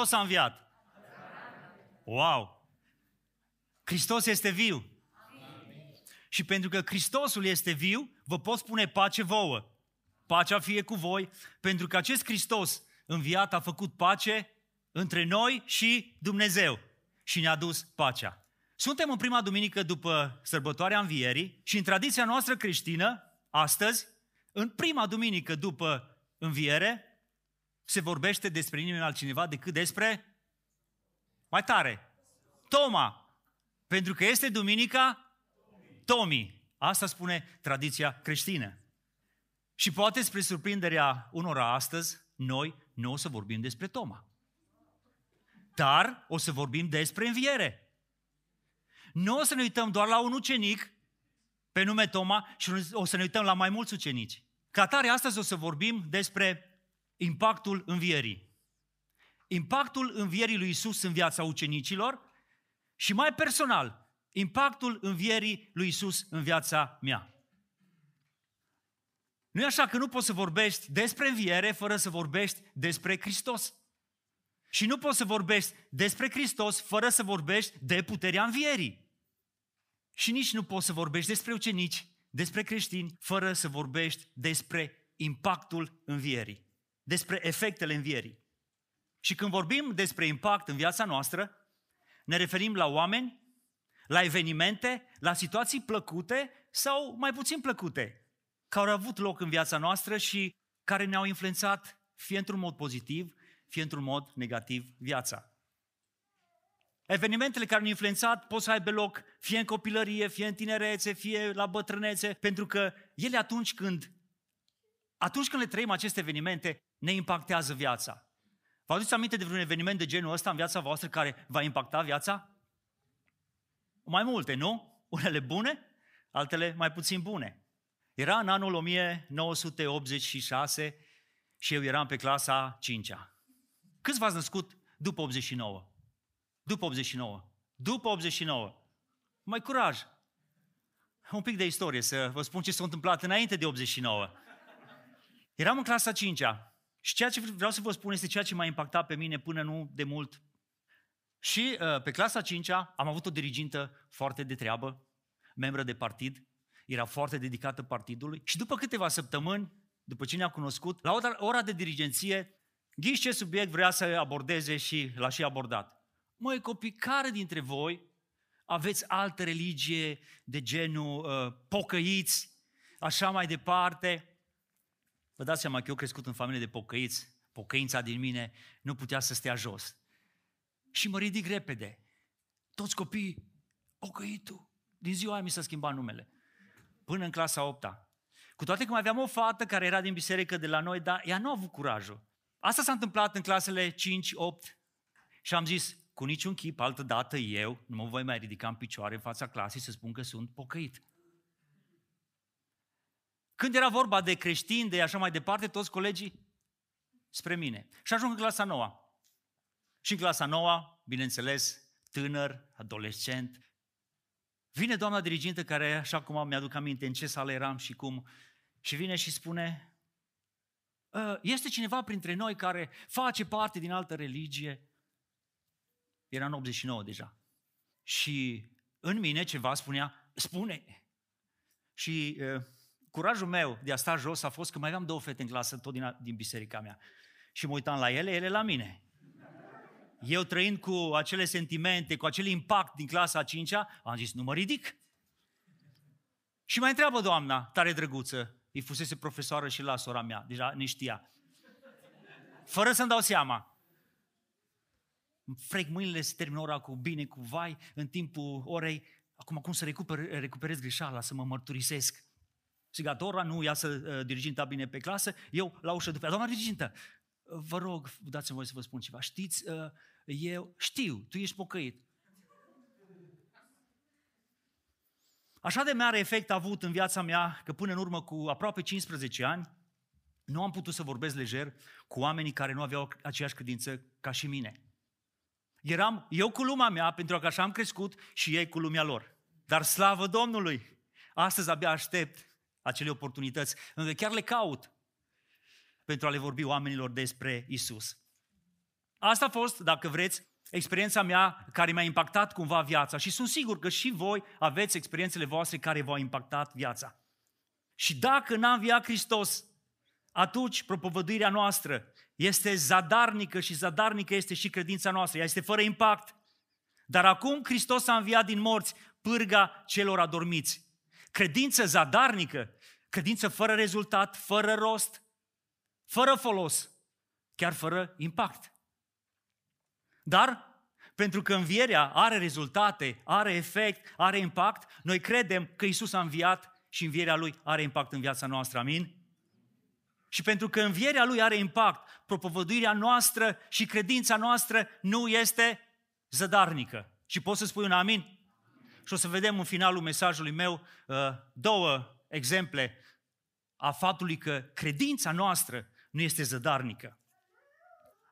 Hristos a înviat. Wow! Hristos este viu. Și pentru că Hristosul este viu, vă pot spune pace vouă. Pacea fie cu voi, pentru că acest Hristos înviat a făcut pace între noi și Dumnezeu și ne-a dus pacea. Suntem în prima duminică după sărbătoarea învierii și în tradiția noastră creștină, astăzi, în prima duminică după înviere, se vorbește despre nimeni altcineva decât despre, mai tare, Toma. Pentru că este duminica Tomi. Asta spune tradiția creștină. Și poate spre surprinderea unora astăzi, noi nu o să vorbim despre Toma. Dar o să vorbim despre înviere. Nu o să ne uităm doar la un ucenic pe nume Toma și o să ne uităm la mai mulți ucenici. Ca tare, astăzi o să vorbim despre impactul învierii. Impactul învierii lui Isus în viața ucenicilor și mai personal, impactul învierii lui Isus în viața mea. Nu e așa că nu poți să vorbești despre înviere fără să vorbești despre Hristos. Și nu poți să vorbești despre Hristos fără să vorbești de puterea învierii. Și nici nu poți să vorbești despre ucenici, despre creștini, fără să vorbești despre impactul învierii, despre efectele învierii. Și când vorbim despre impact în viața noastră, ne referim la oameni, la evenimente, la situații plăcute sau mai puțin plăcute, care au avut loc în viața noastră și care ne-au influențat fie într-un mod pozitiv, fie într-un mod negativ viața. Evenimentele care ne-au influențat pot să aibă loc fie în copilărie, fie în tinerețe, fie la bătrânețe, pentru că ele atunci când, atunci când le trăim aceste evenimente, ne impactează viața. Vă aduceți aminte de vreun eveniment de genul ăsta în viața voastră care va impacta viața? Mai multe, nu? Unele bune, altele mai puțin bune. Era în anul 1986 și eu eram pe clasa 5-a. Câți v-ați născut după 89? După 89. După 89. Mai curaj. Un pic de istorie, să vă spun ce s-a întâmplat înainte de 89. Eram în clasa 5-a și ceea ce vreau să vă spun este ceea ce m-a impactat pe mine până nu de mult. Și uh, pe clasa 5-a am avut o dirigintă foarte de treabă, membră de partid, era foarte dedicată partidului și după câteva săptămâni, după ce ne-a cunoscut, la ora, ora de dirigenție, ghiși ce subiect vrea să abordeze și l-a și abordat. Măi copii, care dintre voi aveți altă religie de genul uh, pocăiți, așa mai departe? Vă dați seama că eu crescut în familie de pocăiți, pocăința din mine nu putea să stea jos. Și mă ridic repede. Toți copiii, pocăitul. Din ziua aia mi s-a schimbat numele. Până în clasa 8 -a. Cu toate că mai aveam o fată care era din biserică de la noi, dar ea nu a avut curajul. Asta s-a întâmplat în clasele 5-8 și am zis, cu niciun chip, altă dată eu nu mă voi mai ridica în picioare în fața clasei să spun că sunt pocăit. Când era vorba de creștini, de așa mai departe, toți colegii spre mine. Și ajung în clasa noua. Și în clasa noua, bineînțeles, tânăr, adolescent, vine doamna dirigintă care, așa cum mi-aduc aminte în ce sală eram și cum, și vine și spune, ă, este cineva printre noi care face parte din altă religie? Era în 89 deja. Și în mine ceva spunea, spune. Și uh, curajul meu de a sta jos a fost că mai aveam două fete în clasă, tot din, din biserica mea. Și mă uitam la ele, ele la mine. Eu trăind cu acele sentimente, cu acel impact din clasa a cincea, am zis, nu mă ridic. Și mai întreabă doamna, tare drăguță, îi fusese profesoară și la sora mea, deja ne știa. Fără să-mi dau seama frec mâinile, se termină ora cu bine, cu vai, în timpul orei, acum cum să recuper, recuperez greșeala, să mă mărturisesc. Și gata, ora nu ia să uh, diriginta bine pe clasă, eu la ușă după doamna dirigintă, uh, vă rog, dați-mi voi să vă spun ceva. Știți, uh, eu știu, tu ești pocăit. Așa de mare efect a avut în viața mea că până în urmă cu aproape 15 ani nu am putut să vorbesc lejer cu oamenii care nu aveau aceeași credință ca și mine. Eram eu cu lumea mea, pentru că așa am crescut, și ei cu lumea lor. Dar slavă Domnului! Astăzi abia aștept acele oportunități, încă chiar le caut pentru a le vorbi oamenilor despre Isus. Asta a fost, dacă vreți, experiența mea care mi-a impactat cumva viața și sunt sigur că și voi aveți experiențele voastre care v-au impactat viața. Și dacă n-a înviat Hristos, atunci propovăduirea noastră este zadarnică și zadarnică este și credința noastră. Ea este fără impact. Dar acum Hristos a înviat din morți pârga celor adormiți. Credință zadarnică, credință fără rezultat, fără rost, fără folos, chiar fără impact. Dar pentru că învierea are rezultate, are efect, are impact, noi credem că Isus a înviat și învierea Lui are impact în viața noastră. Amin? Și pentru că învierea Lui are impact, propovăduirea noastră și credința noastră nu este zădarnică. Și poți să spui un amin? Și o să vedem în finalul mesajului meu uh, două exemple a faptului că credința noastră nu este zădarnică.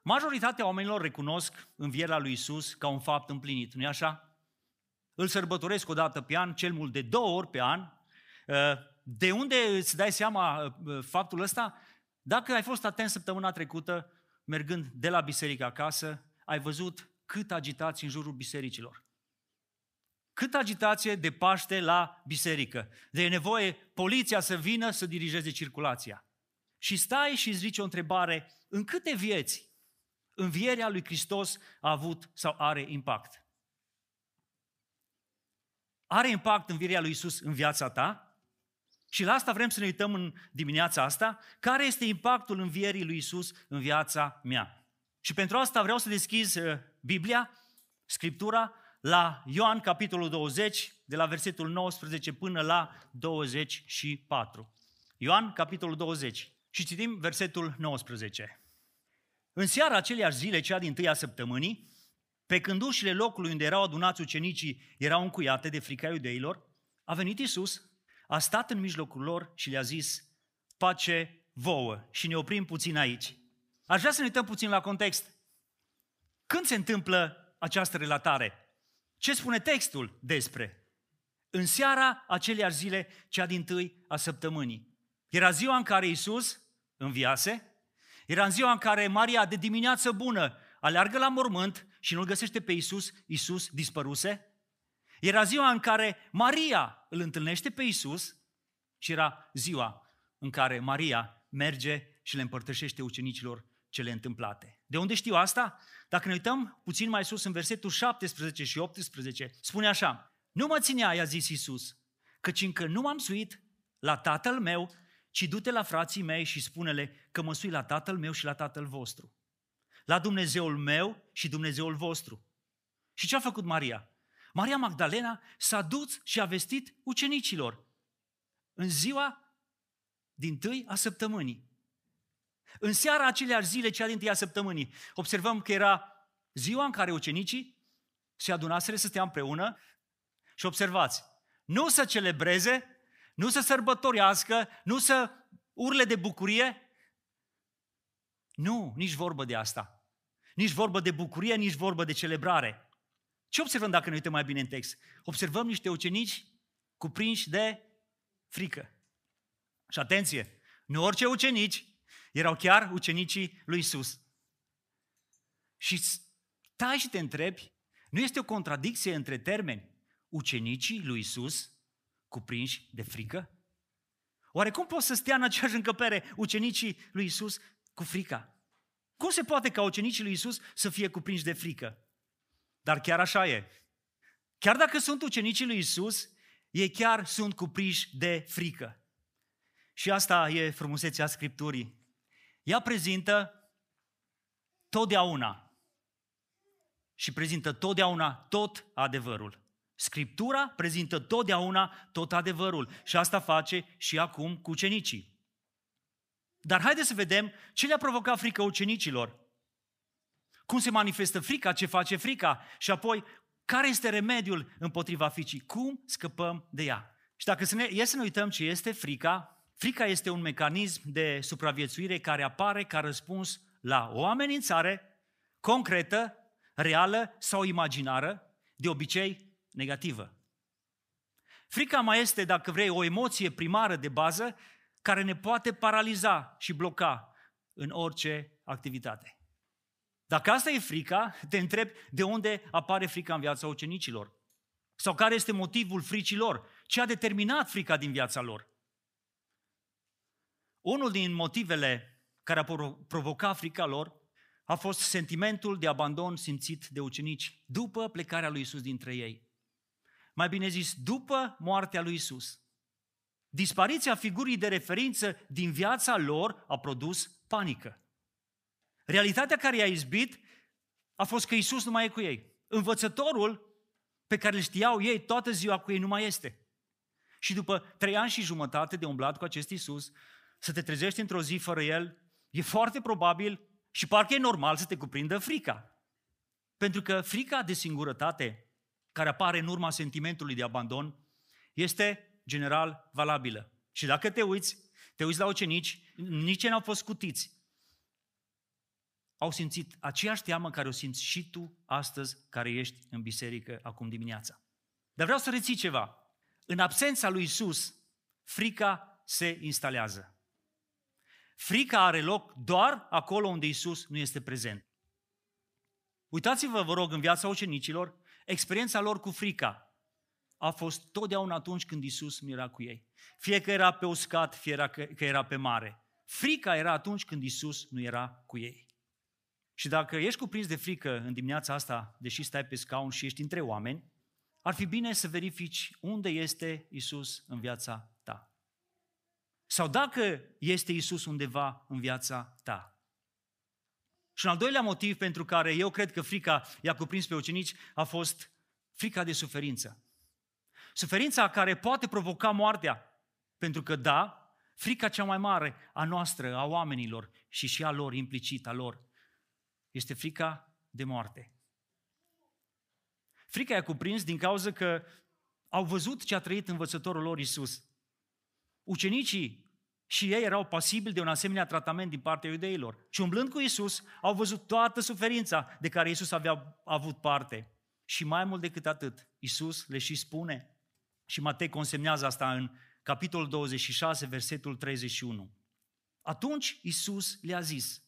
Majoritatea oamenilor recunosc învierea lui Isus ca un fapt împlinit, nu-i așa? Îl sărbătoresc o dată pe an, cel mult de două ori pe an. Uh, de unde îți dai seama uh, faptul ăsta? Dacă ai fost atent săptămâna trecută, mergând de la biserică acasă, ai văzut cât agitați în jurul bisericilor. Cât agitație de Paște la biserică. De e nevoie poliția să vină să dirigeze circulația. Și stai și îți zici o întrebare, în câte vieți învierea lui Hristos a avut sau are impact? Are impact învierea lui Isus în viața ta? Și la asta vrem să ne uităm în dimineața asta, care este impactul învierii lui Isus în viața mea. Și pentru asta vreau să deschiz uh, Biblia, Scriptura, la Ioan, capitolul 20, de la versetul 19 până la 24. Ioan, capitolul 20. Și citim versetul 19. În seara aceleași zile, cea din tâia săptămânii, pe când ușile locului unde erau adunați ucenicii erau încuiate de frica iudeilor, a venit Isus, a stat în mijlocul lor și le-a zis, pace vouă și ne oprim puțin aici. Aș vrea să ne uităm puțin la context. Când se întâmplă această relatare? Ce spune textul despre? În seara aceleași zile, cea din tâi a săptămânii. Era ziua în care Iisus înviase, era în ziua în care Maria de dimineață bună aleargă la mormânt și nu-L găsește pe Iisus, Iisus dispăruse. Era ziua în care Maria îl întâlnește pe Iisus și era ziua în care Maria merge și le împărtășește ucenicilor cele întâmplate. De unde știu asta? Dacă ne uităm puțin mai sus în versetul 17 și 18, spune așa, Nu mă ținea, i-a zis Iisus, căci încă nu m-am suit la tatăl meu, ci du-te la frații mei și spune-le că mă sui la tatăl meu și la tatăl vostru. La Dumnezeul meu și Dumnezeul vostru. Și ce a făcut Maria? Maria Magdalena s-a dus și a vestit ucenicilor în ziua din tâi a săptămânii. În seara aceleași zile, cea din tâia săptămânii, observăm că era ziua în care ucenicii se adunaseră să stea împreună și observați, nu să celebreze, nu să sărbătorească, nu să urle de bucurie, nu, nici vorbă de asta. Nici vorbă de bucurie, nici vorbă de celebrare. Ce observăm dacă ne uităm mai bine în text? Observăm niște ucenici cuprinși de frică. Și atenție, nu orice ucenici, erau chiar ucenicii lui Isus. Și stai și te întrebi, nu este o contradicție între termeni? Ucenicii lui Isus cuprinși de frică? Oare cum pot să stea în aceeași încăpere ucenicii lui Isus cu frica? Cum se poate ca ucenicii lui Isus să fie cuprinși de frică? Dar chiar așa e. Chiar dacă sunt ucenicii lui Isus, ei chiar sunt cuprinși de frică. Și asta e frumusețea Scripturii. Ea prezintă totdeauna și prezintă totdeauna tot adevărul. Scriptura prezintă totdeauna tot adevărul și asta face și acum cu ucenicii. Dar haideți să vedem ce le-a provocat frică ucenicilor. Cum se manifestă frica, ce face frica și apoi care este remediul împotriva fricii, cum scăpăm de ea. Și dacă să ne, e să ne uităm ce este frica, Frica este un mecanism de supraviețuire care apare ca răspuns la o amenințare concretă, reală sau imaginară, de obicei negativă. Frica mai este, dacă vrei, o emoție primară de bază care ne poate paraliza și bloca în orice activitate. Dacă asta e frica, te întreb de unde apare frica în viața ucenicilor. Sau care este motivul fricilor? Ce a determinat frica din viața lor? Unul din motivele care a provocat frica lor a fost sentimentul de abandon simțit de ucenici după plecarea lui Isus dintre ei. Mai bine zis, după moartea lui Isus. Dispariția figurii de referință din viața lor a produs panică. Realitatea care i-a izbit a fost că Isus nu mai e cu ei. Învățătorul pe care îl știau ei toată ziua cu ei nu mai este. Și după trei ani și jumătate de umblat cu acest Isus, să te trezești într-o zi fără El, e foarte probabil și parcă e normal să te cuprindă frica. Pentru că frica de singurătate, care apare în urma sentimentului de abandon, este general valabilă. Și dacă te uiți, te uiți la ucenici, nici ei n-au fost scutiți. Au simțit aceeași teamă care o simți și tu astăzi, care ești în biserică acum dimineața. Dar vreau să reții ceva. În absența lui Isus, frica se instalează. Frica are loc doar acolo unde Isus nu este prezent. Uitați-vă, vă rog, în viața ucenicilor, experiența lor cu frica a fost totdeauna atunci când Isus nu era cu ei. Fie că era pe uscat, fie că era pe mare. Frica era atunci când Isus nu era cu ei. Și dacă ești cuprins de frică în dimineața asta, deși stai pe scaun și ești între oameni, ar fi bine să verifici unde este Isus în viața ta. Sau dacă este Isus undeva în viața ta. Și un al doilea motiv pentru care eu cred că frica i-a cuprins pe ucenici a fost frica de suferință. Suferința care poate provoca moartea. Pentru că da, frica cea mai mare a noastră, a oamenilor și și a lor, implicit a lor, este frica de moarte. Frica i-a cuprins din cauza că au văzut ce a trăit învățătorul lor Isus. Ucenicii și ei erau pasibili de un asemenea tratament din partea iudeilor. Și umblând cu Isus, au văzut toată suferința de care Isus avea avut parte. Și mai mult decât atât, Isus le și spune, și Matei consemnează asta în capitolul 26, versetul 31. Atunci Isus le-a zis,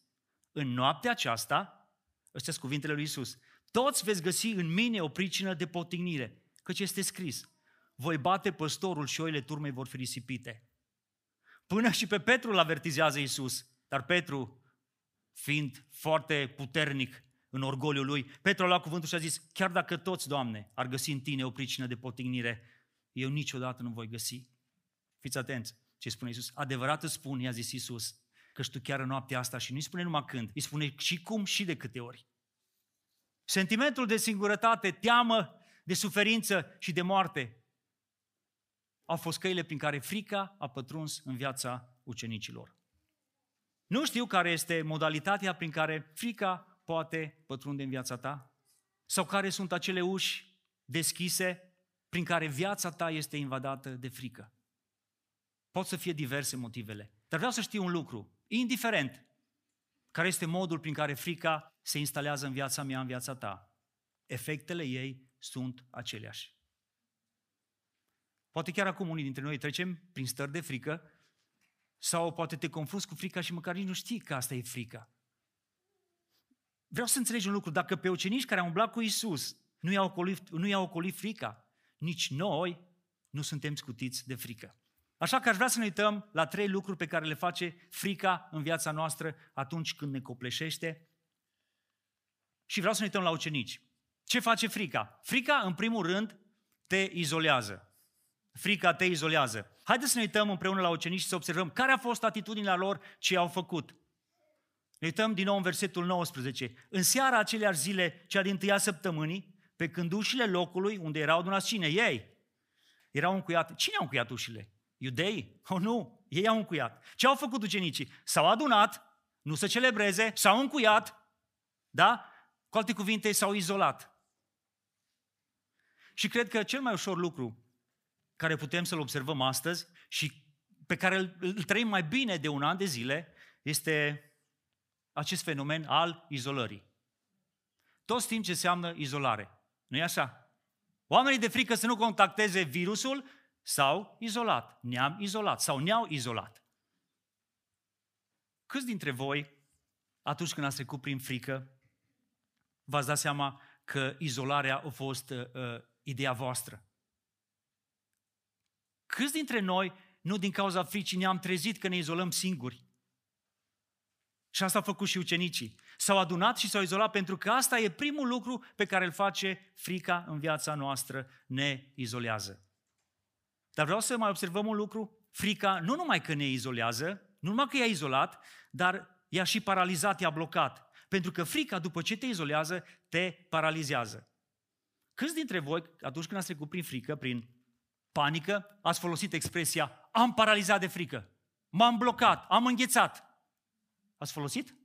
în noaptea aceasta, astea sunt cuvintele lui Isus, toți veți găsi în mine o pricină de potignire, căci este scris, voi bate păstorul și oile turmei vor fi risipite. Până și pe Petru îl avertizează Isus, dar Petru, fiind foarte puternic în orgoliul lui, Petru a luat cuvântul și a zis, chiar dacă toți, Doamne, ar găsi în tine o pricină de potignire, eu niciodată nu voi găsi. Fiți atenți ce spune Isus. Adevărat îți spun, i-a zis Isus, că tu chiar în noaptea asta și nu-i spune numai când, îi spune și cum și de câte ori. Sentimentul de singurătate, teamă, de suferință și de moarte au fost căile prin care frica a pătruns în viața ucenicilor. Nu știu care este modalitatea prin care frica poate pătrunde în viața ta sau care sunt acele uși deschise prin care viața ta este invadată de frică. Pot să fie diverse motivele. Dar vreau să știu un lucru. Indiferent care este modul prin care frica se instalează în viața mea, în viața ta, efectele ei sunt aceleași. Poate chiar acum unii dintre noi trecem prin stări de frică sau poate te confrunți cu frica și măcar nici nu știi că asta e frica. Vreau să înțelegi un lucru. Dacă pe ucenici care au umblat cu Isus nu i-au ocolit, nu i-au ocolit frica, nici noi nu suntem scutiți de frică. Așa că aș vrea să ne uităm la trei lucruri pe care le face frica în viața noastră atunci când ne copleșește. Și vreau să ne uităm la ucenici. Ce face frica? Frica, în primul rând, te izolează. Frica te izolează. Haideți să ne uităm împreună la ucenici și să observăm care a fost atitudinea lor, ce au făcut. Ne uităm din nou în versetul 19. În seara aceleași zile, cea din tâia săptămânii, pe când ușile locului unde erau adunați cine? Ei. Erau încuiate. Cine au încuiat ușile? Iudeii? Oh, nu, ei au încuiat. Ce au făcut ucenicii? S-au adunat, nu să celebreze, s-au încuiat, da? Cu alte cuvinte, s-au izolat. Și cred că cel mai ușor lucru care putem să-l observăm astăzi și pe care îl, îl trăim mai bine de un an de zile este acest fenomen al izolării. Toți știm ce înseamnă izolare. nu e așa? Oamenii de frică să nu contacteze virusul s-au izolat, ne-am izolat sau ne-au izolat. Câți dintre voi, atunci când ați trecut prin frică, v-ați dat seama că izolarea a fost uh, uh, ideea voastră. Câți dintre noi, nu din cauza fricii, ne-am trezit că ne izolăm singuri? Și asta au făcut și ucenicii. S-au adunat și s-au izolat pentru că asta e primul lucru pe care îl face frica în viața noastră, ne izolează. Dar vreau să mai observăm un lucru. Frica nu numai că ne izolează, nu numai că i-a izolat, dar i-a și paralizat, i-a blocat. Pentru că frica, după ce te izolează, te paralizează. Câți dintre voi, atunci când ați trecut prin frică, prin panică, ați folosit expresia am paralizat de frică, m-am blocat, am înghețat. Ați folosit?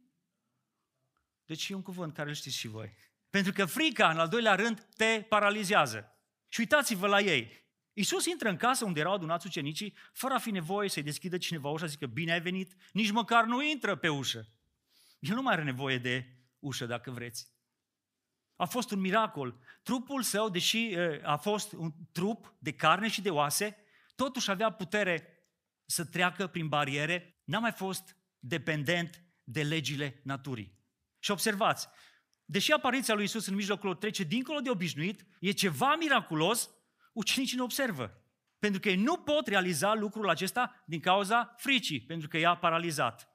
Deci e un cuvânt care îl știți și voi. Pentru că frica, în al doilea rând, te paralizează. Și uitați-vă la ei. Iisus intră în casă unde erau adunați ucenicii, fără a fi nevoie să-i deschidă cineva ușa, zică, bine ai venit, nici măcar nu intră pe ușă. El nu mai are nevoie de ușă, dacă vreți. A fost un miracol. Trupul său, deși a fost un trup de carne și de oase, totuși avea putere să treacă prin bariere, n-a mai fost dependent de legile naturii. Și observați, deși apariția lui Isus în mijlocul lor trece dincolo de obișnuit, e ceva miraculos, ucenicii nu observă. Pentru că ei nu pot realiza lucrul acesta din cauza fricii, pentru că i-a paralizat.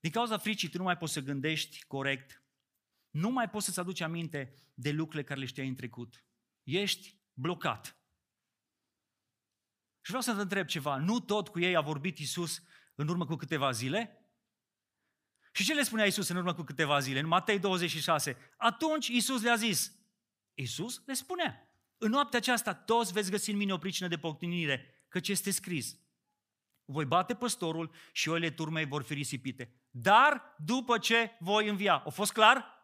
Din cauza fricii tu nu mai poți să gândești corect, nu mai poți să-ți aduci aminte de lucrurile care le știai în trecut. Ești blocat. Și vreau să te întreb ceva. Nu tot cu ei a vorbit Isus în urmă cu câteva zile? Și ce le spunea Isus în urmă cu câteva zile? În Matei 26. Atunci Isus le-a zis. Isus le spunea. În noaptea aceasta toți veți găsi în mine o pricină de poctinire, căci este scris. Voi bate păstorul și oile turmei vor fi risipite. Dar după ce voi învia. A fost clar?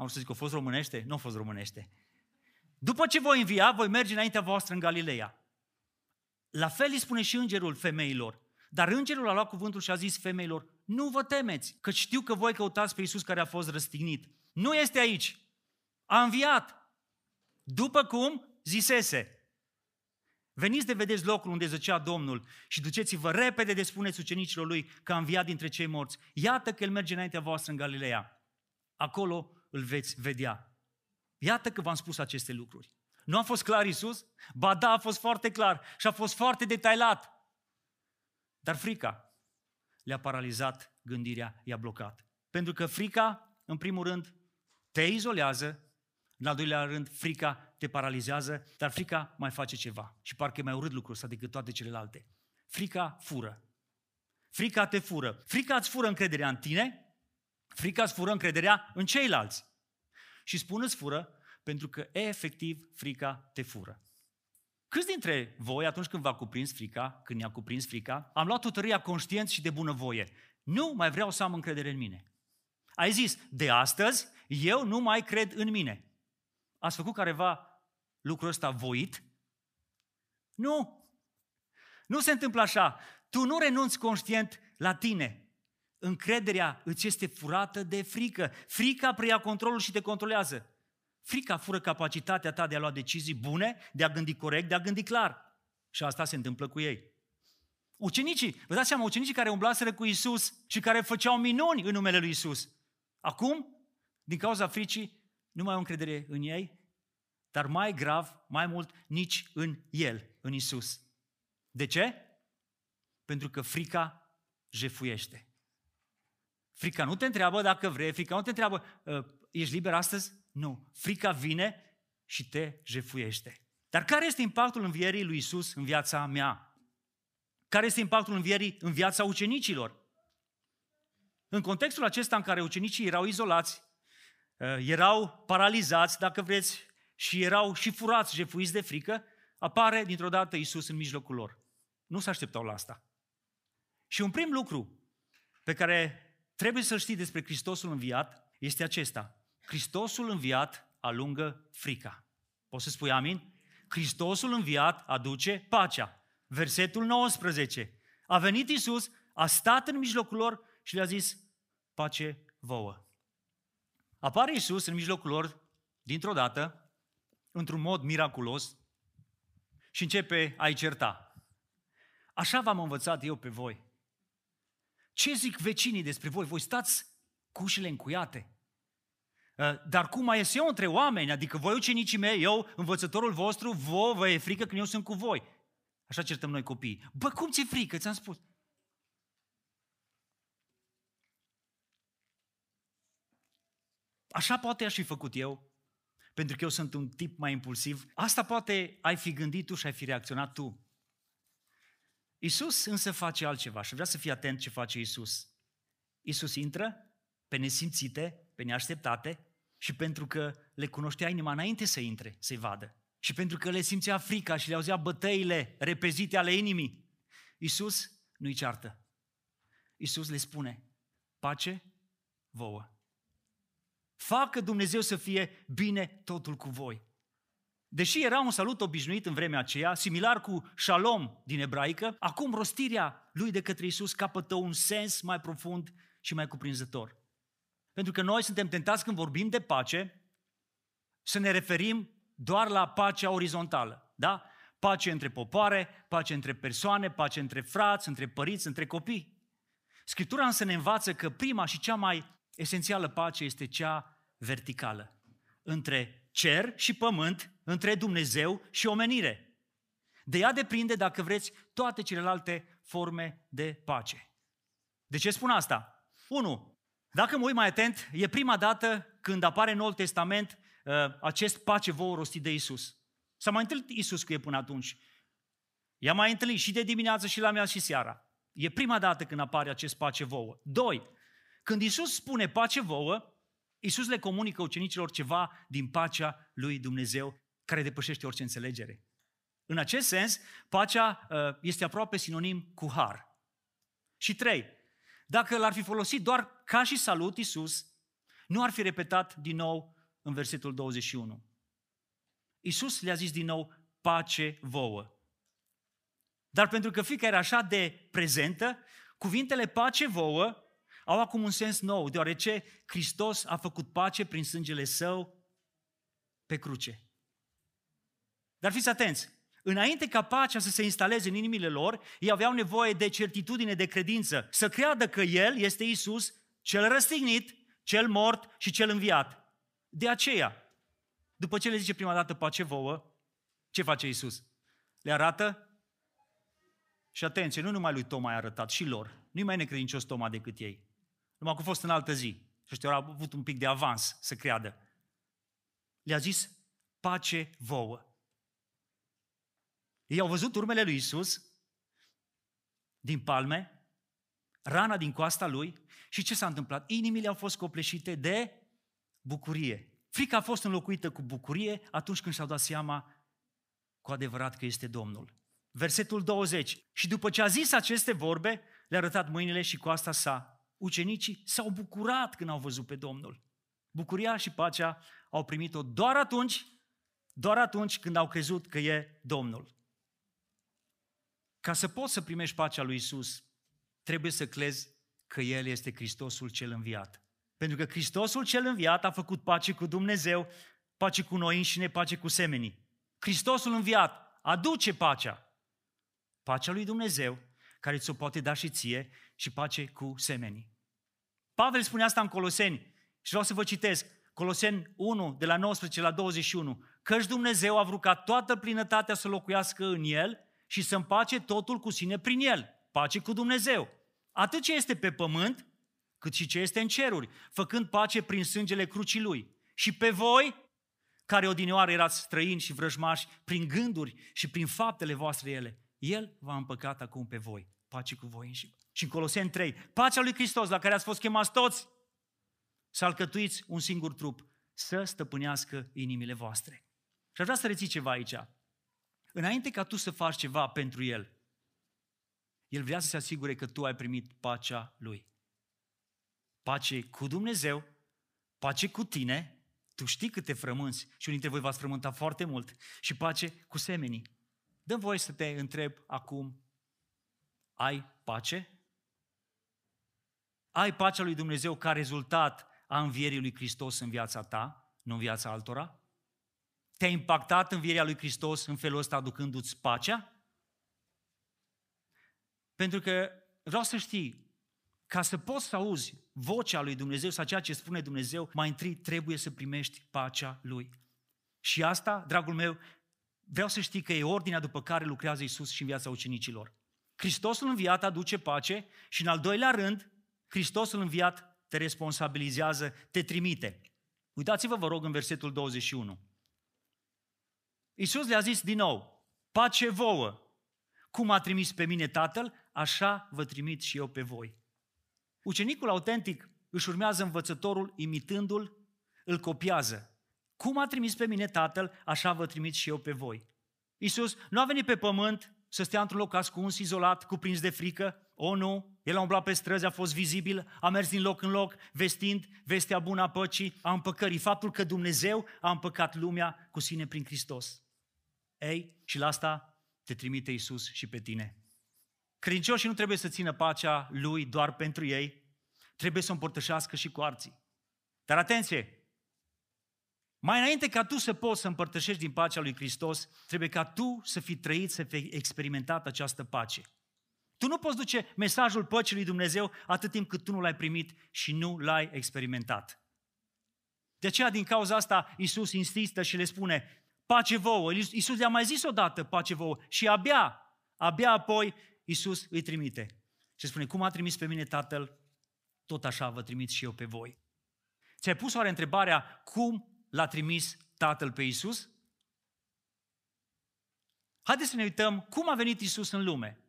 Am vrut să zic, a fost românește? Nu a fost românește. După ce voi învia, voi merge înaintea voastră în Galileea. La fel îi spune și îngerul femeilor. Dar îngerul a luat cuvântul și a zis femeilor, nu vă temeți, că știu că voi căutați pe Iisus care a fost răstignit. Nu este aici. A înviat. După cum zisese. Veniți de vedeți locul unde zăcea Domnul și duceți-vă repede de spuneți ucenicilor lui că a înviat dintre cei morți. Iată că el merge înaintea voastră în Galileea. Acolo îl veți vedea. Iată că v-am spus aceste lucruri. Nu a fost clar Isus? Ba da, a fost foarte clar și a fost foarte detailat. Dar frica le-a paralizat gândirea, i-a blocat. Pentru că frica, în primul rând, te izolează, în al doilea rând, frica te paralizează, dar frica mai face ceva. Și parcă e mai urât lucrul ăsta decât toate celelalte. Frica fură. Frica te fură. Frica îți fură încrederea în tine, frica îți fură încrederea în ceilalți. Și spun îți fură pentru că efectiv frica te fură. Câți dintre voi, atunci când v-a cuprins frica, când ne-a cuprins frica, am luat tutăria conștient și de bunăvoie. Nu mai vreau să am încredere în mine. Ai zis, de astăzi, eu nu mai cred în mine. Ați făcut careva lucrul ăsta voit? Nu. Nu se întâmplă așa. Tu nu renunți conștient la tine. Încrederea îți este furată de frică. Frica preia controlul și te controlează. Frica fură capacitatea ta de a lua decizii bune, de a gândi corect, de a gândi clar. Și asta se întâmplă cu ei. Ucenicii, vă dați seama, ucenicii care umblaseră cu Isus și care făceau minuni în numele lui Isus. Acum, din cauza fricii, nu mai au încredere în ei, dar mai grav, mai mult, nici în El, în Isus. De ce? Pentru că frica jefuiește. Frica nu te întreabă dacă vrei, frica nu te întreabă, ă, ești liber astăzi? Nu. Frica vine și te jefuiește. Dar care este impactul învierii lui Isus în viața mea? Care este impactul învierii în viața ucenicilor? În contextul acesta în care ucenicii erau izolați, eh, erau paralizați, dacă vreți, și erau și furați, jefuiți de frică, apare dintr-o dată Isus în mijlocul lor. Nu se așteptau la asta. Și un prim lucru pe care trebuie să-l știi despre Hristosul înviat este acesta. Hristosul înviat alungă frica. Poți să spui amin? Hristosul înviat aduce pacea. Versetul 19. A venit Isus, a stat în mijlocul lor și le-a zis, pace vouă. Apare Isus în mijlocul lor, dintr-o dată, într-un mod miraculos și începe a-i certa. Așa v-am învățat eu pe voi. Ce zic vecinii despre voi? Voi stați cu ușile încuiate. Uh, dar cum mai ies eu între oameni, adică voi ucenicii mei, eu, învățătorul vostru, vă, vă e frică când eu sunt cu voi. Așa certăm noi copii. Bă, cum ți-e frică? Ți-am spus. Așa poate aș fi făcut eu, pentru că eu sunt un tip mai impulsiv. Asta poate ai fi gândit tu și ai fi reacționat tu. Isus însă face altceva și vrea să fii atent ce face Isus. Isus intră pe nesimțite, pe neașteptate și pentru că le cunoștea inima înainte să intre, să-i vadă. Și pentru că le simțea frica și le auzea bătăile repezite ale inimii. Isus nu-i ceartă. Isus le spune, pace vouă. Facă Dumnezeu să fie bine totul cu voi. Deși era un salut obișnuit în vremea aceea, similar cu shalom din ebraică, acum rostirea lui de către Isus capătă un sens mai profund și mai cuprinzător. Pentru că noi suntem tentați când vorbim de pace să ne referim doar la pacea orizontală, da? Pace între popoare, pace între persoane, pace între frați, între părinți, între copii. Scriptura însă ne învață că prima și cea mai esențială pace este cea verticală. Între cer și pământ, între Dumnezeu și omenire. De ea depinde, dacă vreți, toate celelalte forme de pace. De ce spun asta? 1. Dacă mă uit mai atent, e prima dată când apare în Noul Testament uh, acest pace vouă rostit de Isus. S-a mai întâlnit Isus cu ei până atunci. I-a mai întâlnit și de dimineață și la mea și seara. E prima dată când apare acest pace vouă. Doi, când Isus spune pace vouă, Isus le comunică ucenicilor ceva din pacea lui Dumnezeu care depășește orice înțelegere. În acest sens, pacea uh, este aproape sinonim cu har. Și trei, dacă l-ar fi folosit doar ca și salut Isus, nu ar fi repetat din nou în versetul 21. Isus le-a zis din nou, pace vouă. Dar pentru că fica era așa de prezentă, cuvintele pace vouă au acum un sens nou, deoarece Hristos a făcut pace prin sângele său pe cruce. Dar fiți atenți, Înainte ca pacea să se instaleze în inimile lor, ei aveau nevoie de certitudine, de credință, să creadă că El este Isus, cel răstignit, cel mort și cel înviat. De aceea, după ce le zice prima dată pace vouă, ce face Isus? Le arată și atenție, nu numai lui Toma a arătat, și lor. Nu-i mai necredincios Toma decât ei. Numai că a fost în altă zi. Și ăștia au avut un pic de avans să creadă. Le-a zis, pace vouă. Ei au văzut urmele lui Isus din palme, rana din coasta lui și ce s-a întâmplat? Inimile au fost copleșite de bucurie. Frica a fost înlocuită cu bucurie atunci când și-au dat seama cu adevărat că este Domnul. Versetul 20. Și după ce a zis aceste vorbe, le-a arătat mâinile și coasta sa. Ucenicii s-au bucurat când au văzut pe Domnul. Bucuria și pacea au primit-o doar atunci, doar atunci când au crezut că e Domnul. Ca să poți să primești pacea lui Isus, trebuie să crezi că El este Hristosul cel înviat. Pentru că Hristosul cel înviat a făcut pace cu Dumnezeu, pace cu noi înșine, pace cu semenii. Hristosul înviat aduce pacea. Pacea lui Dumnezeu, care ți-o poate da și ție, și pace cu semenii. Pavel spune asta în Coloseni și vreau să vă citesc. Coloseni 1, de la 19 la 21. Căci Dumnezeu a vrut ca toată plinătatea să locuiască în El și să împace totul cu sine prin el. Pace cu Dumnezeu. Atât ce este pe pământ, cât și ce este în ceruri, făcând pace prin sângele crucii lui. Și pe voi, care odinioară erați străini și vrăjmași, prin gânduri și prin faptele voastre ele, El v-a împăcat acum pe voi. Pace cu voi înși. Și în Coloseni 3, pacea lui Hristos, la care ați fost chemați toți, să alcătuiți un singur trup, să stăpânească inimile voastre. Și aș vrea să reții ceva aici. Înainte ca tu să faci ceva pentru El, El vrea să se asigure că tu ai primit pacea Lui. Pace cu Dumnezeu, pace cu tine, tu știi câte frămânți și unii dintre voi v-ați frământat foarte mult, și pace cu semenii. dă voie să te întreb acum, ai pace? Ai pacea lui Dumnezeu ca rezultat a învierii lui Hristos în viața ta, nu în viața altora? Te-a impactat învierea lui Hristos în felul ăsta aducându-ți pacea? Pentru că vreau să știi, ca să poți să auzi vocea lui Dumnezeu sau ceea ce spune Dumnezeu, mai întâi trebuie să primești pacea lui. Și asta, dragul meu, vreau să știi că e ordinea după care lucrează Isus și în viața ucenicilor. Hristosul înviat aduce pace și în al doilea rând, Hristosul înviat te responsabilizează, te trimite. Uitați-vă, vă rog, în versetul 21. Iisus le-a zis din nou, pace vouă, cum a trimis pe mine Tatăl, așa vă trimit și eu pe voi. Ucenicul autentic își urmează învățătorul imitându-l, îl copiază. Cum a trimis pe mine Tatăl, așa vă trimit și eu pe voi. Iisus nu a venit pe pământ să stea într-un loc ascuns, izolat, cuprins de frică. O, nu, el a umblat pe străzi, a fost vizibil, a mers din loc în loc, vestind vestea bună a păcii, a împăcării, faptul că Dumnezeu a împăcat lumea cu sine prin Hristos. Ei, și la asta te trimite Isus și pe tine. Credincioșii nu trebuie să țină pacea Lui doar pentru ei, trebuie să o împărtășească și cu alții. Dar atenție! Mai înainte ca tu să poți să împărtășești din pacea lui Hristos, trebuie ca tu să fii trăit, să fii experimentat această pace. Tu nu poți duce mesajul păcii lui Dumnezeu atât timp cât tu nu l-ai primit și nu l-ai experimentat. De aceea, din cauza asta, Isus insistă și le spune, pace vouă. Isus le-a mai zis odată, pace vouă. Și abia, abia apoi, Isus îi trimite. Și spune, cum a trimis pe mine Tatăl, tot așa vă trimit și eu pe voi. Ți-ai pus oare întrebarea, cum l-a trimis Tatăl pe Isus? Haideți să ne uităm cum a venit Isus în lume.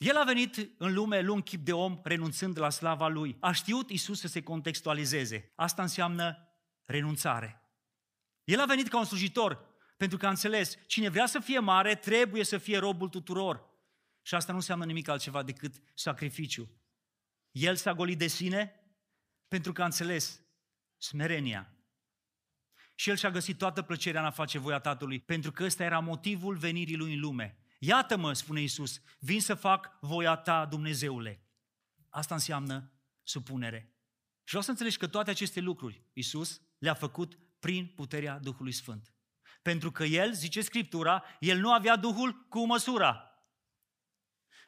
El a venit în lume luând chip de om, renunțând la slava lui. A știut Isus să se contextualizeze. Asta înseamnă renunțare. El a venit ca un slujitor, pentru că a înțeles, cine vrea să fie mare, trebuie să fie robul tuturor. Și asta nu înseamnă nimic altceva decât sacrificiu. El s-a golit de sine pentru că a înțeles smerenia. Și el și-a găsit toată plăcerea în a face voia Tatălui, pentru că ăsta era motivul venirii lui în lume. Iată-mă, spune Iisus, vin să fac voia ta, Dumnezeule. Asta înseamnă supunere. Și vreau să înțelegi că toate aceste lucruri Iisus le-a făcut prin puterea Duhului Sfânt. Pentru că El, zice Scriptura, El nu avea Duhul cu măsura.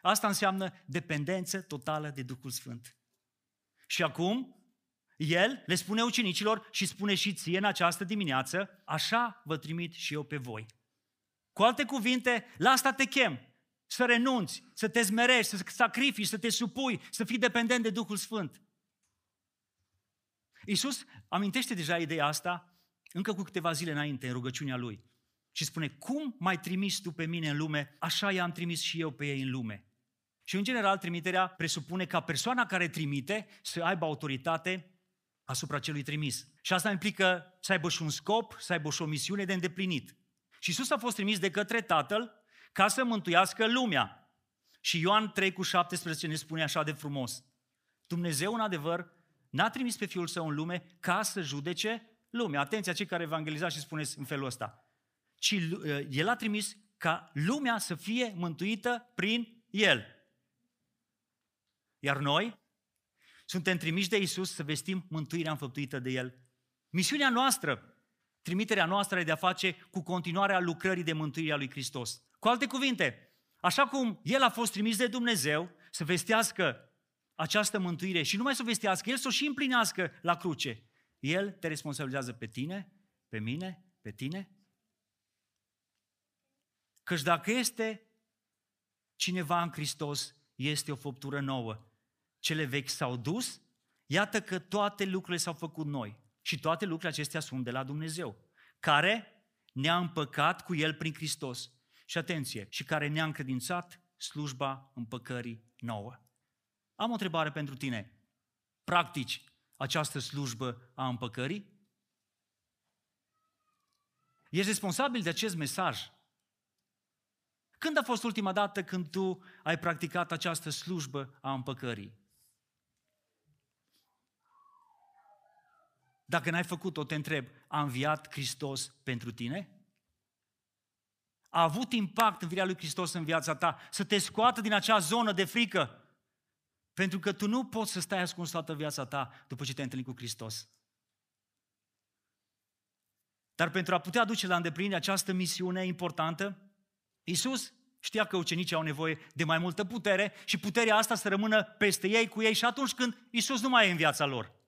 Asta înseamnă dependență totală de Duhul Sfânt. Și acum, El le spune ucenicilor și spune și ție în această dimineață, așa vă trimit și eu pe voi. Cu alte cuvinte, la asta te chem, să renunți, să te zmerești, să sacrifici, să te supui, să fii dependent de Duhul Sfânt. Iisus amintește deja ideea asta încă cu câteva zile înainte, în rugăciunea Lui. Și spune, cum mai trimis tu pe mine în lume, așa i-am trimis și eu pe ei în lume. Și în general trimiterea presupune ca persoana care trimite să aibă autoritate asupra celui trimis. Și asta implică să aibă și un scop, să aibă și o misiune de îndeplinit. Și Iisus a fost trimis de către Tatăl ca să mântuiască lumea. Și Ioan 3 cu 17 ne spune așa de frumos. Dumnezeu, în adevăr, n-a trimis pe Fiul Său în lume ca să judece lumea. Atenția cei care evangelizați și spuneți în felul ăsta. Ci uh, El a trimis ca lumea să fie mântuită prin El. Iar noi suntem trimiși de Isus să vestim mântuirea înfăptuită de El. Misiunea noastră, trimiterea noastră e de a face cu continuarea lucrării de mântuire a lui Hristos. Cu alte cuvinte, așa cum El a fost trimis de Dumnezeu să vestească această mântuire și nu mai să o vestească, El să o și împlinească la cruce. El te responsabilizează pe tine, pe mine, pe tine. Căci dacă este cineva în Hristos, este o făptură nouă. Cele vechi s-au dus, iată că toate lucrurile s-au făcut noi. Și toate lucrurile acestea sunt de la Dumnezeu, care ne-a împăcat cu El prin Hristos. Și atenție, și care ne-a încredințat slujba împăcării nouă. Am o întrebare pentru tine. Practici această slujbă a împăcării? Ești responsabil de acest mesaj. Când a fost ultima dată când tu ai practicat această slujbă a împăcării? Dacă n-ai făcut-o, te întreb, a înviat Hristos pentru tine? A avut impact în viața lui Hristos în viața ta să te scoată din acea zonă de frică pentru că tu nu poți să stai ascuns toată viața ta după ce te-ai întâlnit cu Hristos. Dar pentru a putea duce la îndeplinire această misiune importantă, Iisus Știa că ucenicii au nevoie de mai multă putere și puterea asta să rămână peste ei, cu ei și atunci când Isus nu mai e în viața lor.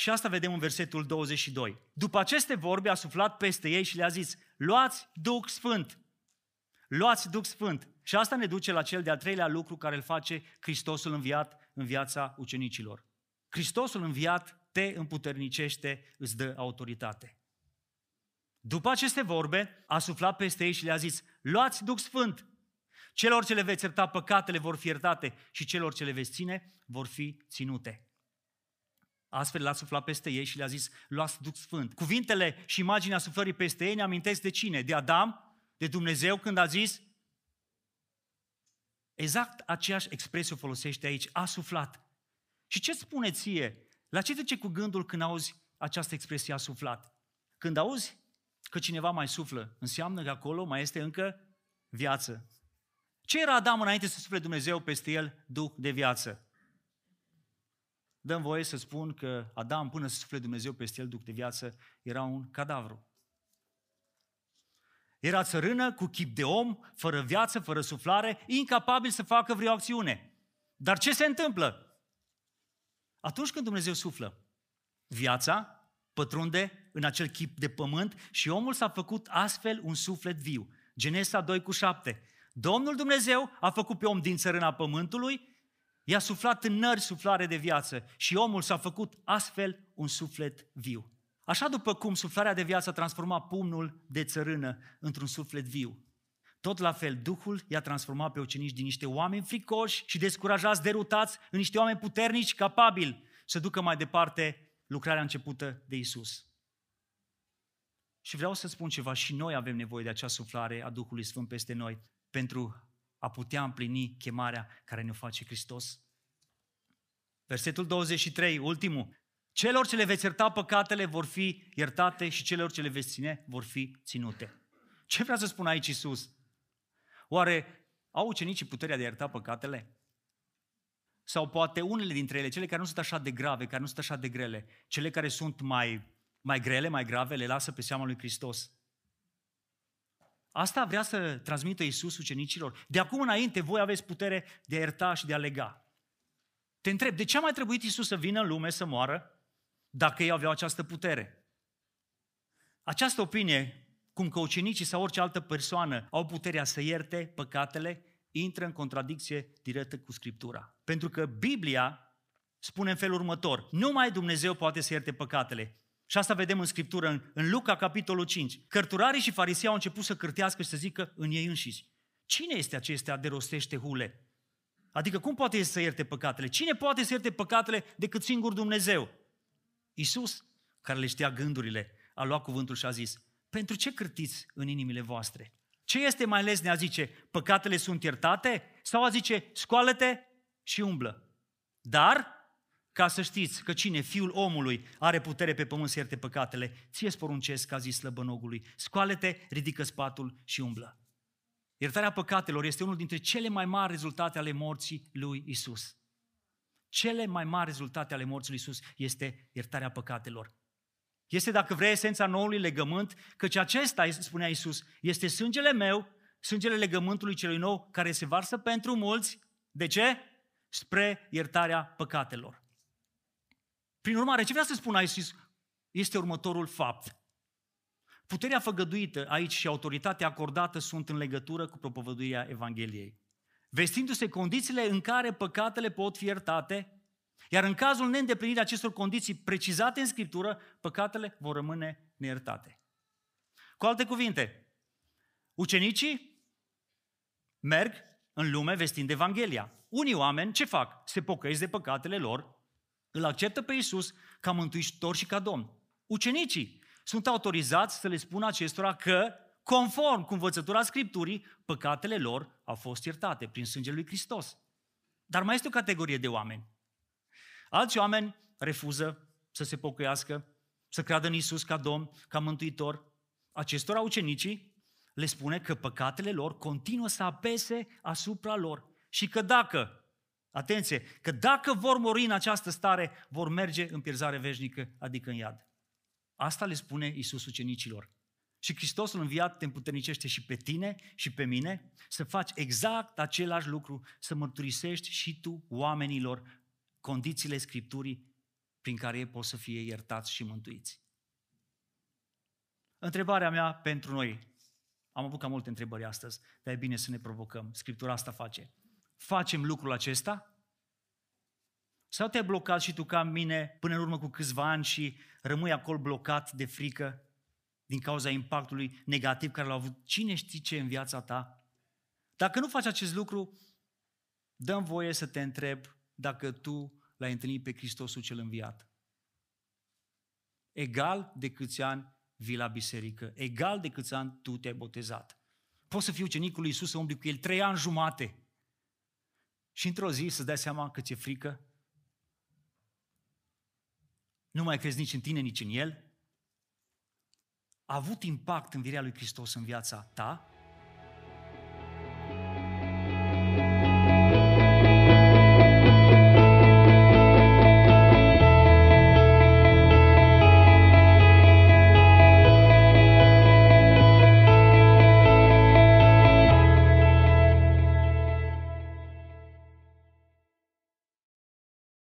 Și asta vedem în versetul 22. După aceste vorbe a suflat peste ei și le-a zis, luați Duh Sfânt. Luați Duh Sfânt. Și asta ne duce la cel de-al treilea lucru care îl face Hristosul înviat în viața ucenicilor. Hristosul înviat te împuternicește, îți dă autoritate. După aceste vorbe, a suflat peste ei și le-a zis, luați Duh Sfânt. Celor ce le veți ierta păcatele vor fi iertate și celor ce le veți ține vor fi ținute. Astfel l-a suflat peste ei și le-a zis, luați Duh Sfânt. Cuvintele și imaginea suflării peste ei ne amintesc de cine? De Adam? De Dumnezeu când a zis? Exact aceeași expresie o folosește aici, a suflat. Și ce spune ție? La ce trece cu gândul când auzi această expresie a suflat? Când auzi că cineva mai suflă, înseamnă că acolo mai este încă viață. Ce era Adam înainte să sufle Dumnezeu peste el duh de viață? Dăm voie să spun că Adam, până să sufle Dumnezeu peste el duc de viață, era un cadavru. Era țărână cu chip de om, fără viață, fără suflare, incapabil să facă vreo acțiune. Dar ce se întâmplă? Atunci când Dumnezeu suflă, viața pătrunde în acel chip de pământ și omul s-a făcut astfel un suflet viu. Genesa 2 cu 7. Domnul Dumnezeu a făcut pe om din țărâna pământului I-a suflat în nări suflare de viață și omul s-a făcut astfel un suflet viu. Așa după cum suflarea de viață a transformat pumnul de țărână într-un suflet viu, tot la fel, Duhul i-a transformat pe ucenici din niște oameni fricoși și descurajați, derutați, în niște oameni puternici, capabili să ducă mai departe lucrarea începută de Isus. Și vreau să spun ceva, și noi avem nevoie de acea suflare a Duhului Sfânt peste noi pentru a putea împlini chemarea care ne-o face Hristos. Versetul 23, ultimul. Celor ce le veți ierta păcatele vor fi iertate și celor ce le veți ține vor fi ținute. Ce vrea să spun aici Isus? Oare au ucenicii puterea de a ierta păcatele? Sau poate unele dintre ele, cele care nu sunt așa de grave, care nu sunt așa de grele, cele care sunt mai, mai grele, mai grave, le lasă pe seama lui Hristos. Asta vrea să transmită Iisus ucenicilor. De acum înainte voi aveți putere de a ierta și de a lega. Te întreb, de ce a mai trebuit Iisus să vină în lume să moară dacă ei aveau această putere? Această opinie, cum că ucenicii sau orice altă persoană au puterea să ierte păcatele, intră în contradicție directă cu Scriptura. Pentru că Biblia spune în felul următor, numai Dumnezeu poate să ierte păcatele. Și asta vedem în Scriptură, în, în Luca, capitolul 5. Cărturarii și farisei au început să cârtească și să zică în ei înșiși. Cine este acesta de rostește hule? Adică cum poate să ierte păcatele? Cine poate să ierte păcatele decât singur Dumnezeu? Iisus, care le știa gândurile, a luat cuvântul și a zis, pentru ce cârtiți în inimile voastre? Ce este mai lesne a zice, păcatele sunt iertate? Sau a zice, scoală-te și umblă. Dar ca să știți că cine, fiul omului, are putere pe pământ să ierte păcatele, ție poruncesc, ca zis slăbănogului, scoală-te, ridică spatul și umblă. Iertarea păcatelor este unul dintre cele mai mari rezultate ale morții lui Isus. Cele mai mari rezultate ale morții lui Isus este iertarea păcatelor. Este, dacă vrei, esența noului legământ, căci acesta, spunea Isus, este sângele meu, sângele legământului celui nou, care se varsă pentru mulți. De ce? Spre iertarea păcatelor. Prin urmare, ce vrea să spun aici este următorul fapt. Puterea făgăduită aici și autoritatea acordată sunt în legătură cu propovăduirea Evangheliei. Vestindu-se condițiile în care păcatele pot fi iertate, iar în cazul neîndeplinirii acestor condiții precizate în Scriptură, păcatele vor rămâne neiertate. Cu alte cuvinte, ucenicii merg în lume vestind Evanghelia. Unii oameni ce fac? Se pocăiesc de păcatele lor îl acceptă pe Iisus ca mântuitor și ca Domn. Ucenicii sunt autorizați să le spună acestora că, conform cu învățătura Scripturii, păcatele lor au fost iertate prin sângele lui Hristos. Dar mai este o categorie de oameni. Alți oameni refuză să se pocăiască, să creadă în Isus ca Domn, ca Mântuitor. Acestora ucenicii le spune că păcatele lor continuă să apese asupra lor și că dacă Atenție, că dacă vor mori în această stare, vor merge în pierzare veșnică, adică în iad. Asta le spune Isus ucenicilor. Și Hristosul înviat te împuternicește și pe tine și pe mine să faci exact același lucru, să mărturisești și tu oamenilor condițiile Scripturii prin care ei pot să fie iertați și mântuiți. Întrebarea mea pentru noi, am avut cam multe întrebări astăzi, dar e bine să ne provocăm. Scriptura asta face. Facem lucrul acesta? Sau te-ai blocat și tu ca mine până în urmă cu câțiva ani și rămâi acolo blocat de frică din cauza impactului negativ care l-a avut cine știe ce în viața ta? Dacă nu faci acest lucru, dăm voie să te întreb dacă tu l-ai întâlnit pe Hristosul cel înviat. Egal de câți ani vii la biserică, egal de câți ani tu te-ai botezat. Poți să fii ucenicul lui Iisus să umbli cu el trei ani jumate și într-o zi să-ți dai seama că ți-e frică? Nu mai crezi nici în tine, nici în el? A avut impact în virea lui Hristos în viața ta?